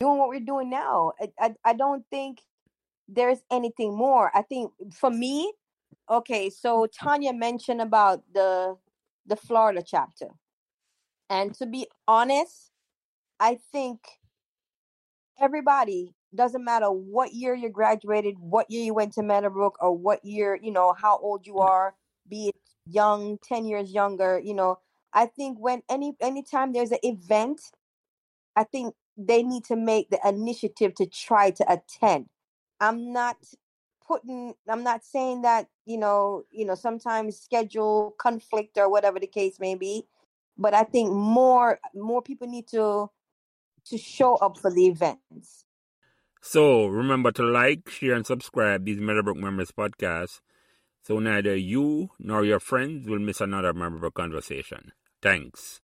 doing what we're doing now. I, I, I don't think there's anything more. I think for me, okay, so Tania mentioned about the the Florida chapter. And to be honest, I think everybody doesn't matter what year you graduated, what year you went to Meadowbrook, or what year, you know, how old you are, be it young, 10 years younger, you know. I think when any anytime there's an event, I think they need to make the initiative to try to attend. I'm not putting I'm not saying that, you know, you know, sometimes schedule conflict or whatever the case may be, but I think more more people need to to show up for the events. So remember to like, share, and subscribe these Meadowbrook Members podcasts so neither you nor your friends will miss another Meadowbrook conversation. Thanks.